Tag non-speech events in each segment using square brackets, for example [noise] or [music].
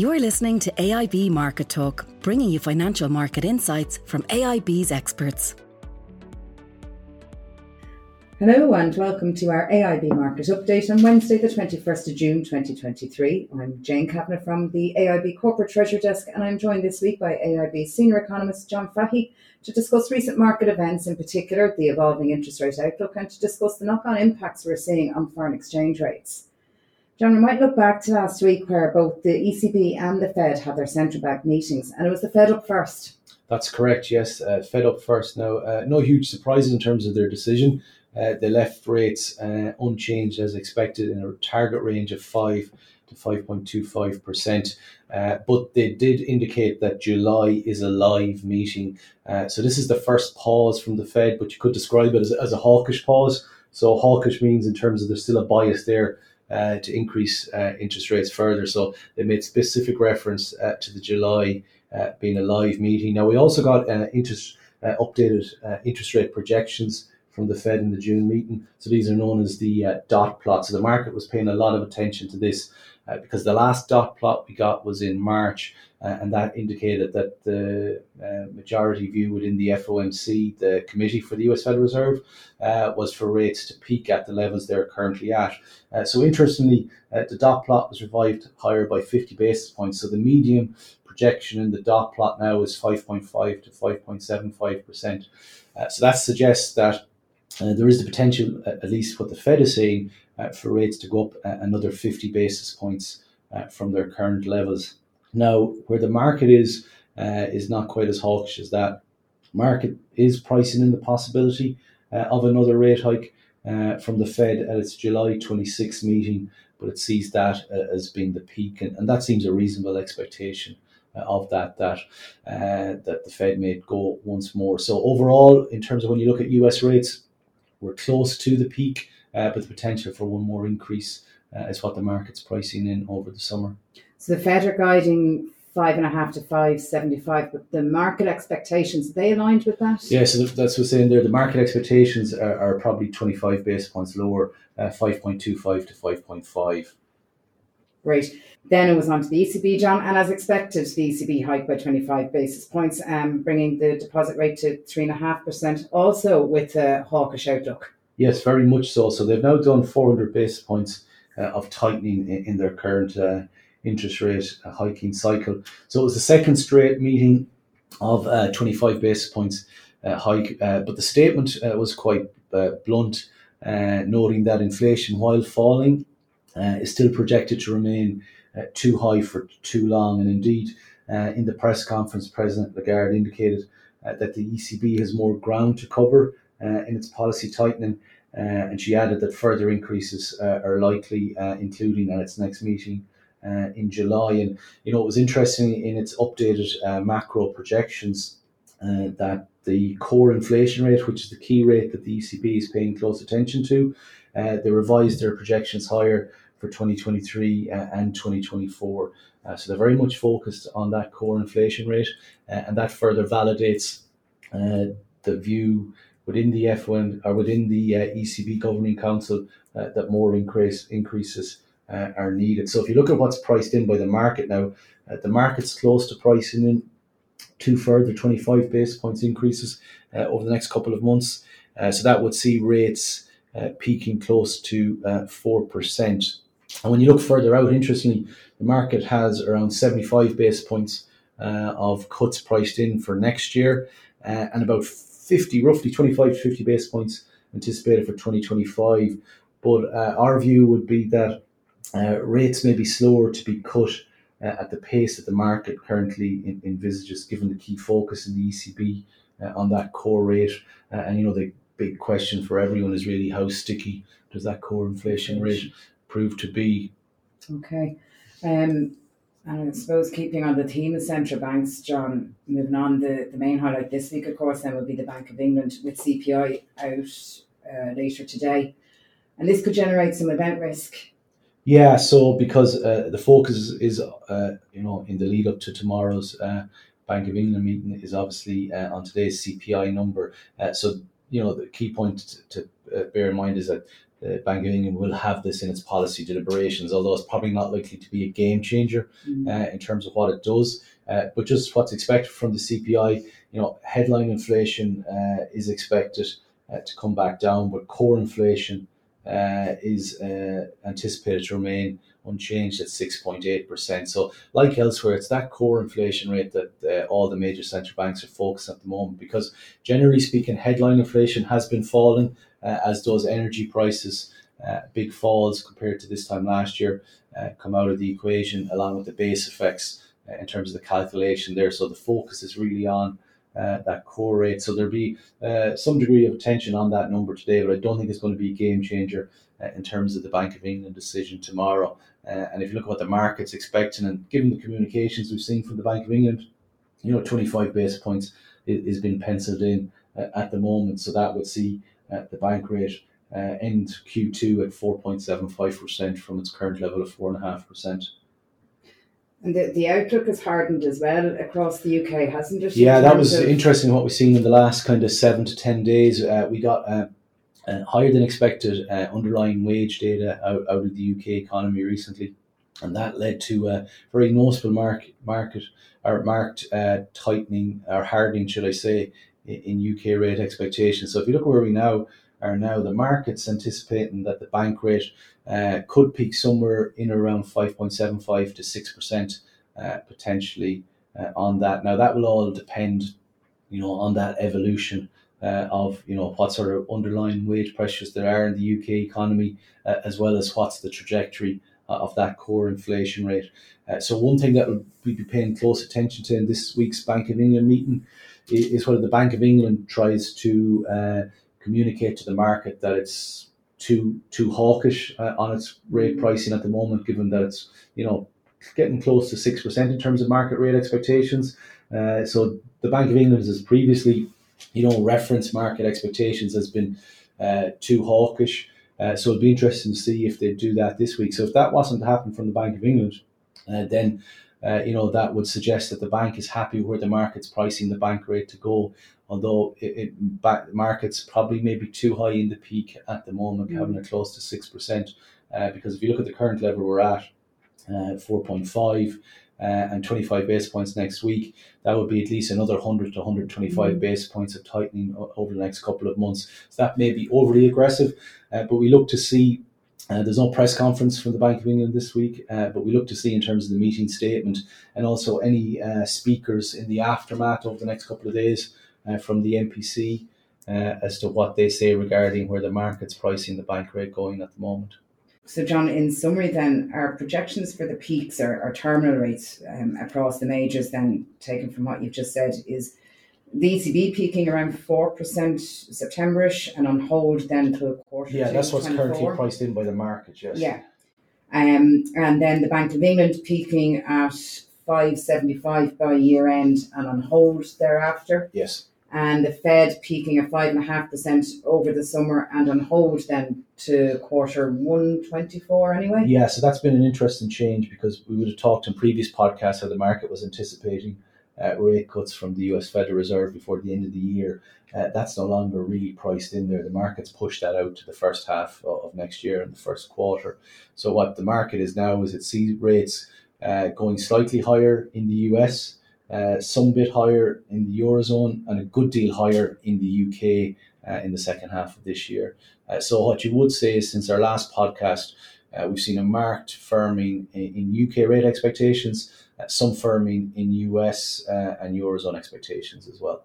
You're listening to AIB Market Talk, bringing you financial market insights from AIB's experts. Hello and welcome to our AIB Market Update on Wednesday, the 21st of June 2023. I'm Jane Kavanagh from the AIB Corporate Treasury Desk and I'm joined this week by AIB Senior Economist John Fahey to discuss recent market events, in particular the evolving interest rate outlook, and to discuss the knock on impacts we're seeing on foreign exchange rates. John, we might look back to last week where both the ECB and the Fed had their central bank meetings and it was the Fed up first. That's correct, yes. Uh, Fed up first. Now, uh, no huge surprises in terms of their decision. Uh, they left rates uh, unchanged as expected in a target range of 5 to 5.25%. Uh, but they did indicate that July is a live meeting. Uh, so this is the first pause from the Fed, but you could describe it as, as a hawkish pause. So hawkish means in terms of there's still a bias there uh, to increase uh, interest rates further. So they made specific reference uh, to the July uh, being a live meeting. Now we also got interest updated interest rate projections from the Fed in the June meeting. So these are known as the uh, dot plots. So the market was paying a lot of attention to this uh, because the last dot plot we got was in March, uh, and that indicated that the uh, majority view within the FOMC, the Committee for the US Federal Reserve, uh, was for rates to peak at the levels they're currently at. Uh, so interestingly, the dot plot was revived higher by 50 basis points. So the medium projection in the dot plot now is 5.5 to 5.75 percent. so that suggests that uh, there is the potential, uh, at least what the Fed is saying, uh, for rates to go up uh, another 50 basis points uh, from their current levels. Now, where the market is, uh, is not quite as hawkish as that. Market is pricing in the possibility of another rate hike from the Fed at its July 26 meeting, but it sees that as being the peak, and, and that seems a reasonable expectation of that that uh, that the Fed may go once more. So overall, in terms of when you look at U.S. rates, we're close to the peak, uh, but the potential for one more increase uh, is what the market's pricing in over the summer. So the Fed are guiding five and a half to five seventy five, but the market expectations they aligned with that. Yeah, so that's what's saying there. The market expectations are, are probably twenty five basis points lower, uh, five point two five to five point five. Great. Then it was on to the ECB, John, and as expected, the ECB hiked by 25 basis points, um, bringing the deposit rate to 3.5%, also with a hawkish outlook. Yes, very much so. So they've now done 400 basis points uh, of tightening in, in their current uh, interest rate uh, hiking cycle. So it was the second straight meeting of uh, 25 basis points uh, hike, uh, but the statement was quite blunt, noting that inflation, while falling, is still projected to remain uh, too high for too long. And indeed, uh, in the press conference, President Lagarde indicated uh, that the ECB has more ground to cover in its policy tightening. and she added that further increases are likely, including at its next meeting uh, in July. And you know, it was interesting in its updated uh, macro projections uh, that the core inflation rate, which is the key rate that the ECB is paying close attention to, they revised their projections higher for 2023 uh, and 2024. Uh, so they're very much focused on that core inflation rate, uh, and that further validates uh, the view within the FOM or within the uh, ECB governing council uh, that more increase increases are needed. So if you look at what's priced in by the market now, the market's close to pricing in two further 25 base points increases over the next couple of months. so that would see rates peaking close to 4%. And when you look further out, interestingly, the market has around 75 base points uh, of cuts priced in for next year uh, and about 50, roughly 25 to 50 base points anticipated for 2025. But uh, our view would be that uh, rates may be slower to be cut uh, at the pace that the market currently envisages, given the key focus in the ECB uh, on that core rate. and, you know, the big question for everyone is really how sticky does that core inflation rate prove to be. Okay. Um, and I suppose keeping on the theme of central banks, John, moving on, the, the main highlight this week, of course, then will be the Bank of England with CPI out uh, later today. And this could generate some event risk. Yeah, so because uh, the focus is, uh, you know, in the lead up to tomorrow's uh, Bank of England meeting is obviously uh, on today's CPI number. Uh, so, you know, the key point to, to bear in mind is that the Bank of England will have this in its policy deliberations, although it's probably not likely to be a game changer mm. uh, in terms of what it does. Uh, but just what's expected from the CPI, you know, headline inflation uh, is expected uh, to come back down, but core inflation uh, is uh, anticipated to remain unchanged at 6.8%. So, like elsewhere, it's that core inflation rate that uh, all the major central banks are focused at the moment because, generally speaking, headline inflation has been falling, uh, as does energy prices. Uh, big falls compared to this time last year uh, come out of the equation, along with the base effects uh, in terms of the calculation there. So, the focus is really on that core rate. So there'll be uh, some degree of attention on that number today, but I don't think it's going to be a game changer uh, in terms of the Bank of England decision tomorrow. Uh, and if you look at what the market's expecting, and given the communications we've seen from the Bank of England, you know, 25 basis points is, being penciled in uh, at the moment. So that would see uh, the bank rate end Q2 at 4.75% from its current level of 4.5%. And the, the outlook has hardened as well across the UK, hasn't it? Yeah, that was of... interesting what we've seen in the last kind of seven to 10 days. Uh, we got uh, uh, higher than expected uh, underlying wage data out, out of the UK economy recently. And that led to a very noticeable market, market or marked uh, tightening or hardening, should I say, in, in UK rate expectations. So if you look where we now are now, the market's anticipating that the bank rate uh, could peak somewhere in around 5.75 to 6% uh, potentially uh, on that. Now, that will all depend, you know, on that evolution uh, of, you know, what sort of underlying wage pressures there are in the UK economy, uh, as well as what's the trajectory uh, of that core inflation rate. so, one thing that we'll be paying close attention to in this week's Bank of England meeting is whether the Bank of England tries to communicate to the market that it's too too hawkish uh, on its rate mm. pricing at the moment, given that it's you know getting close to six percent in terms of market rate expectations. Uh, so the Bank of England has previously, you know, reference market expectations has been uh, too hawkish. Uh, so it'd be interesting to see if they do that this week. So if that wasn't to happen from the Bank of England, uh, then uh, you know that would suggest that the bank is happy where the market's pricing the bank rate to go although it, it back, market's probably maybe too high in the peak at the moment, mm. having it close to six percent. Uh, because if you look at the current level we're at, uh, four point five. Uh, and 25 base points next week, that would be at least another 100 to 125 mm. basis points of tightening over the next couple of months. So that may be overly aggressive, uh, but we look to see uh, there's no press conference from the Bank of England this week, uh, but we look to see in terms of the meeting statement and also any uh, speakers in the aftermath over the next couple of days uh, from the MPC uh, as to what they say regarding where the market's pricing the bank rate going at the moment. So, John, in summary, then, our projections for the peaks or, or terminal rates um, across the majors, then taken from what you've just said, is the ECB peaking around 4% Septemberish and on hold then to a quarter. Yeah, that's what's 24. currently priced in by the market, yes. Yeah. Um, and then the Bank of England peaking at 575 by year end and on hold thereafter. Yes and the Fed peaking at five and a half percent over the summer and on hold then to quarter one twenty four anyway. Yeah, so that's been an interesting change because we would have talked in previous podcasts how the market was anticipating uh, rate cuts from the US Federal Reserve before the end of the year. Uh, that's no longer really priced in there. The market's pushed that out to the first half of next year and the first quarter. So what the market is now is it sees rates uh, going slightly higher in the US uh, some bit higher in the eurozone and a good deal higher in the UK uh, in the second half of this year. Uh, so what you would say is since our last podcast, uh, we've seen a marked firming in, in UK rate expectations, uh, some firming in US uh, and eurozone expectations as well.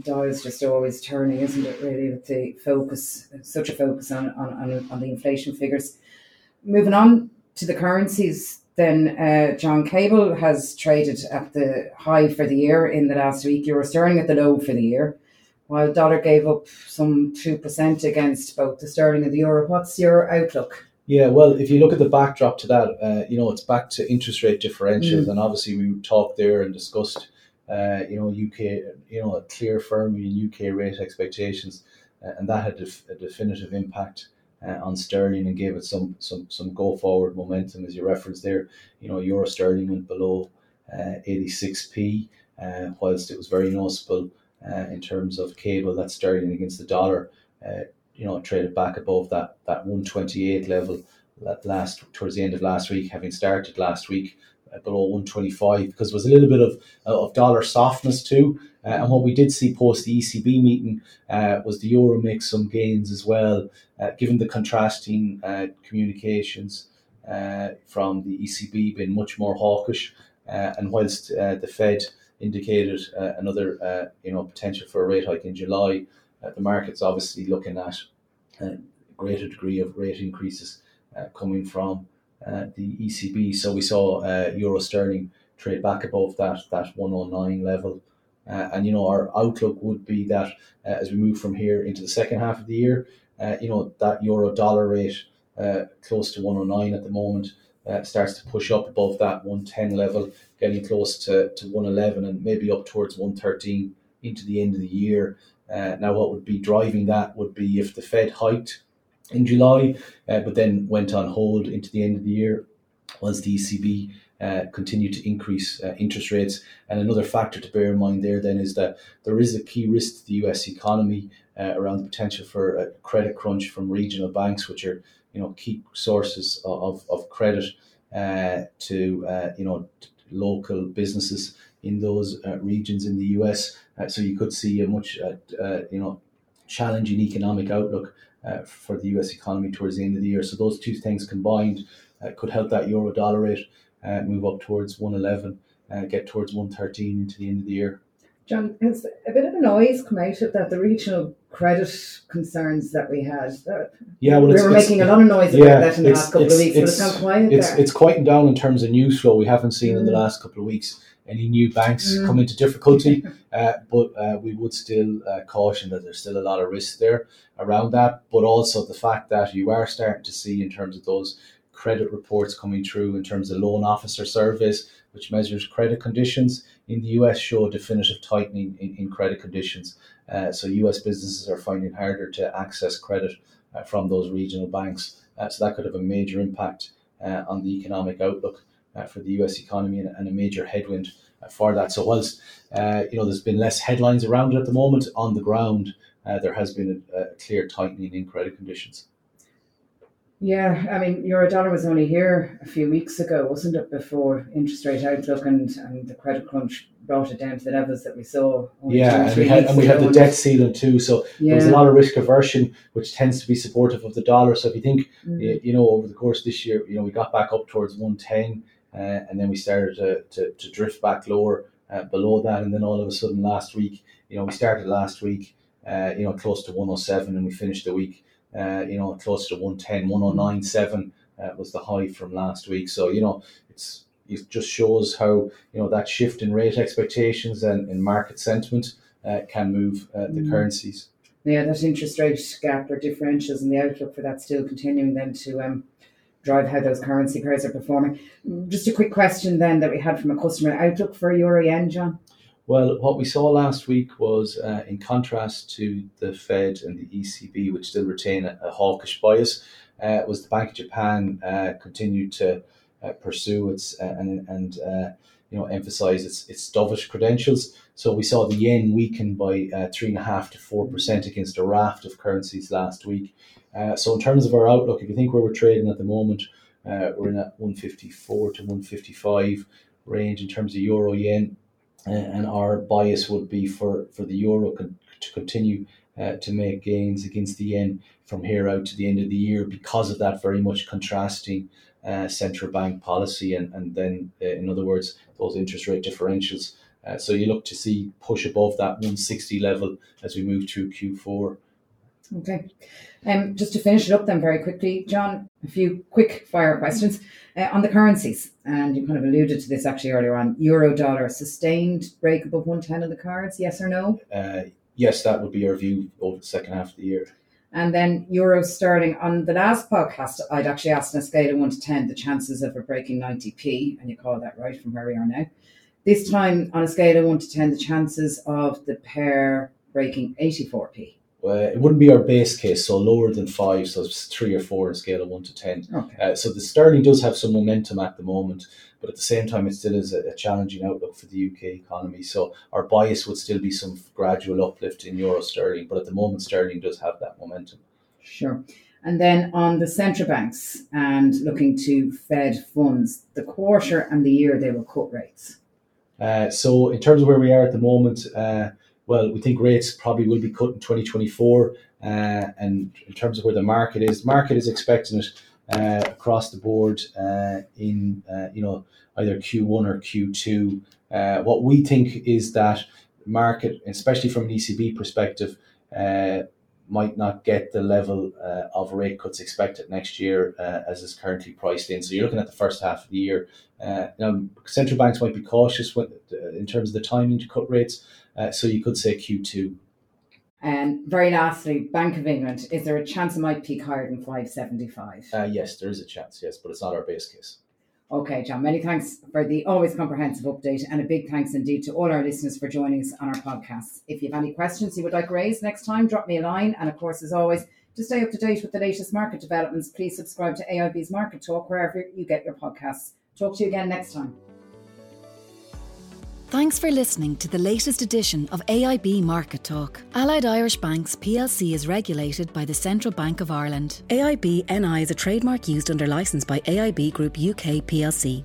Dial's just always turning, isn't it? Really, with the focus, such a focus on, on, on, on the inflation figures. Moving on to the currencies, then uh, John Cable has traded at the high for the year in the last week. Euro sterling at the low for the year, while dollar gave up some two percent against both the sterling and the euro. What's your outlook? Yeah, well, if you look at the backdrop to that, uh, you know, it's back to interest rate differentials, mm. and obviously we talked there and discussed, uh, you know, UK, you know, a clear firming in UK rate expectations, uh, and that had a definitive impact uh, on sterling and gave it some some some go forward momentum as you referenced there. You know, euro sterling went below uh, 86p, uh, whilst it was very noticeable uh, in terms of cable that sterling against the dollar. Uh, you know, traded back above that that 128 level last towards the end of last week, having started last week uh, below 125 because there was a little bit of of dollar softness too. Uh, and what we did see post the ECB meeting uh, was the euro make some gains as well, uh, given the contrasting uh, communications uh, from the ECB being much more hawkish, and whilst the Fed indicated another you know potential for a rate hike in July, the market's obviously looking at a greater degree of rate increases coming from uh, the ECB. So we saw uh, euro sterling trade back above that that 109 level. Uh, and you know our outlook would be that uh, as we move from here into the second half of the year, uh, you know that euro dollar rate uh, close to 109 at the moment starts to push up above that 110 level, getting close to, to 111 and maybe up towards 113 into the end of the year. Now, what would be driving that would be if the Fed hiked in July, uh, but then went on hold into the end of the year once the ECB uh, continued to increase uh, interest rates. And another factor to bear in mind there then is that there is a key risk to the US economy uh, around the potential for a credit crunch from regional banks, which are you know key sources of, of credit uh, to uh, you know local businesses in those regions in the US. so you could see a much you know challenging economic outlook uh, for the US economy towards the end of the year. So those two things combined uh, could help that euro dollar rate uh, move up towards 111, uh, get towards 113 into the end of the year. John, has a bit of a noise come out of that the regional credit concerns that we had? yeah, well, we were making a lot of noise about that in the last couple of weeks, but it's gone quiet it's, there. It's quieting down in terms of news flow. We haven't seen mm. in the mm. last couple of weeks any new banks mm. come into difficulty, [laughs] uh, but uh, we would still uh, caution that there's still a lot of risk there around that. But also the fact that you are starting to see in terms of those credit reports coming through in terms of loan officer service, which measures credit conditions in the US, show definitive tightening in, in credit conditions. Uh, so US businesses are finding harder to access credit uh, from those regional banks. Uh, so that could have a major impact on the economic outlook for the US economy and, and a major headwind uh, for that. So whilst uh, you know there's been less headlines around it at the moment, on the ground there has been a, a clear tightening in credit conditions. Yeah, I mean, Eurodollar was only here a few weeks ago, wasn't it? Before interest rate outlook and, and the credit crunch brought it down to the levels that we saw. Yeah, and we had and we had the debt ceiling too, so yeah. there was a lot of risk aversion, which tends to be supportive of the dollar. So if you think, mm-hmm. you know, over the course of this year, you know, we got back up towards one ten uh, and then we started to, to, to drift back lower uh, below that. And then all of a sudden last week, you know, we started last week, uh, you know, close to 107 and we finished the week, you know, close to 110, 109.7 was the high from last week. So, you know, it's, it just shows how, you know, that shift in rate expectations and in market sentiment can move the mm. currencies. Yeah, that interest rate gap or differentials and the outlook for that still continuing then to um, drive how those currency pairs are performing. Just a quick question then that we had from a customer outlook for euro yen, John. Well, what we saw last week was, uh, in contrast to the Fed and the ECB, which still retain a, a hawkish bias, uh, was the Bank of Japan uh, continued to uh, pursue its uh, and, and uh, you know emphasize its its dovish credentials. So we saw the yen weaken by three and a half to four percent against a raft of currencies last week. Uh, so in terms of our outlook, if you think where we're trading at the moment, uh, we're in that 154 to 155 range in terms of euro yen, uh, and our bias would be for for the euro con- to continue uh, to make gains against the yen from here out to the end of the year because of that very much contrasting uh, central bank policy and and then uh, in other words those interest rate differentials. so you look to see push above that 160 level as we move through Q4. Okay. Um, just to finish it up then very quickly, John, a few quick fire questions uh, on the currencies. And you kind of alluded to this actually earlier on. Euro dollar sustained break above 110 of the cards, yes or no? Uh, yes, that would be our view over the second half of the year. And then euro sterling. On the last podcast, I'd actually asked on a scale of 1 to 10 the chances of it breaking 90p, and you call that right from where we are now. This time, on a scale of 1 to 10, the chances of the pair breaking 84p. Uh, it wouldn't be our base case, so lower than five, so it's three or four on scale of one to ten. Okay. Uh, so the sterling does have some momentum at the moment, but at the same time, it still is a, a, challenging outlook for the UK economy. So our bias would still be some gradual uplift in euro sterling, but at the moment, sterling does have that momentum. Sure. And then on the central banks and looking to Fed funds, the quarter and the year they will cut rates. Uh, so in terms of where we are at the moment, uh, well, we think rates probably will be cut in 2024. Uh, and in terms of where the market is, the market is expecting it uh, across the board uh, in uh, you know either Q1 or Q2. Uh, what we think is that market, especially from an ECB perspective, uh, might not get the level uh, of rate cuts expected next year uh, as is currently priced in. So you're looking at the first half of the year. Uh, now, central banks might be cautious with, uh, in terms of the timing to cut rates. so you could say Q2 and um, very lastly, Bank of England, is there a chance it might peak higher than 575? Uh, yes, there is a chance, yes, but it's not our base case. Okay, John, many thanks for the always comprehensive update and a big thanks indeed to all our listeners for joining us on our podcast. If you have any questions you would like raised next time, drop me a line. And of course, as always, to stay up to date with the latest market developments, please subscribe to AIB's Market Talk wherever you get your podcasts. Talk to you again next time. Thanks for listening to the latest edition of AIB Market Talk. Allied Irish Banks plc is regulated by the Central Bank of Ireland. AIB NI is a trademark used under licence by AIB Group UK plc,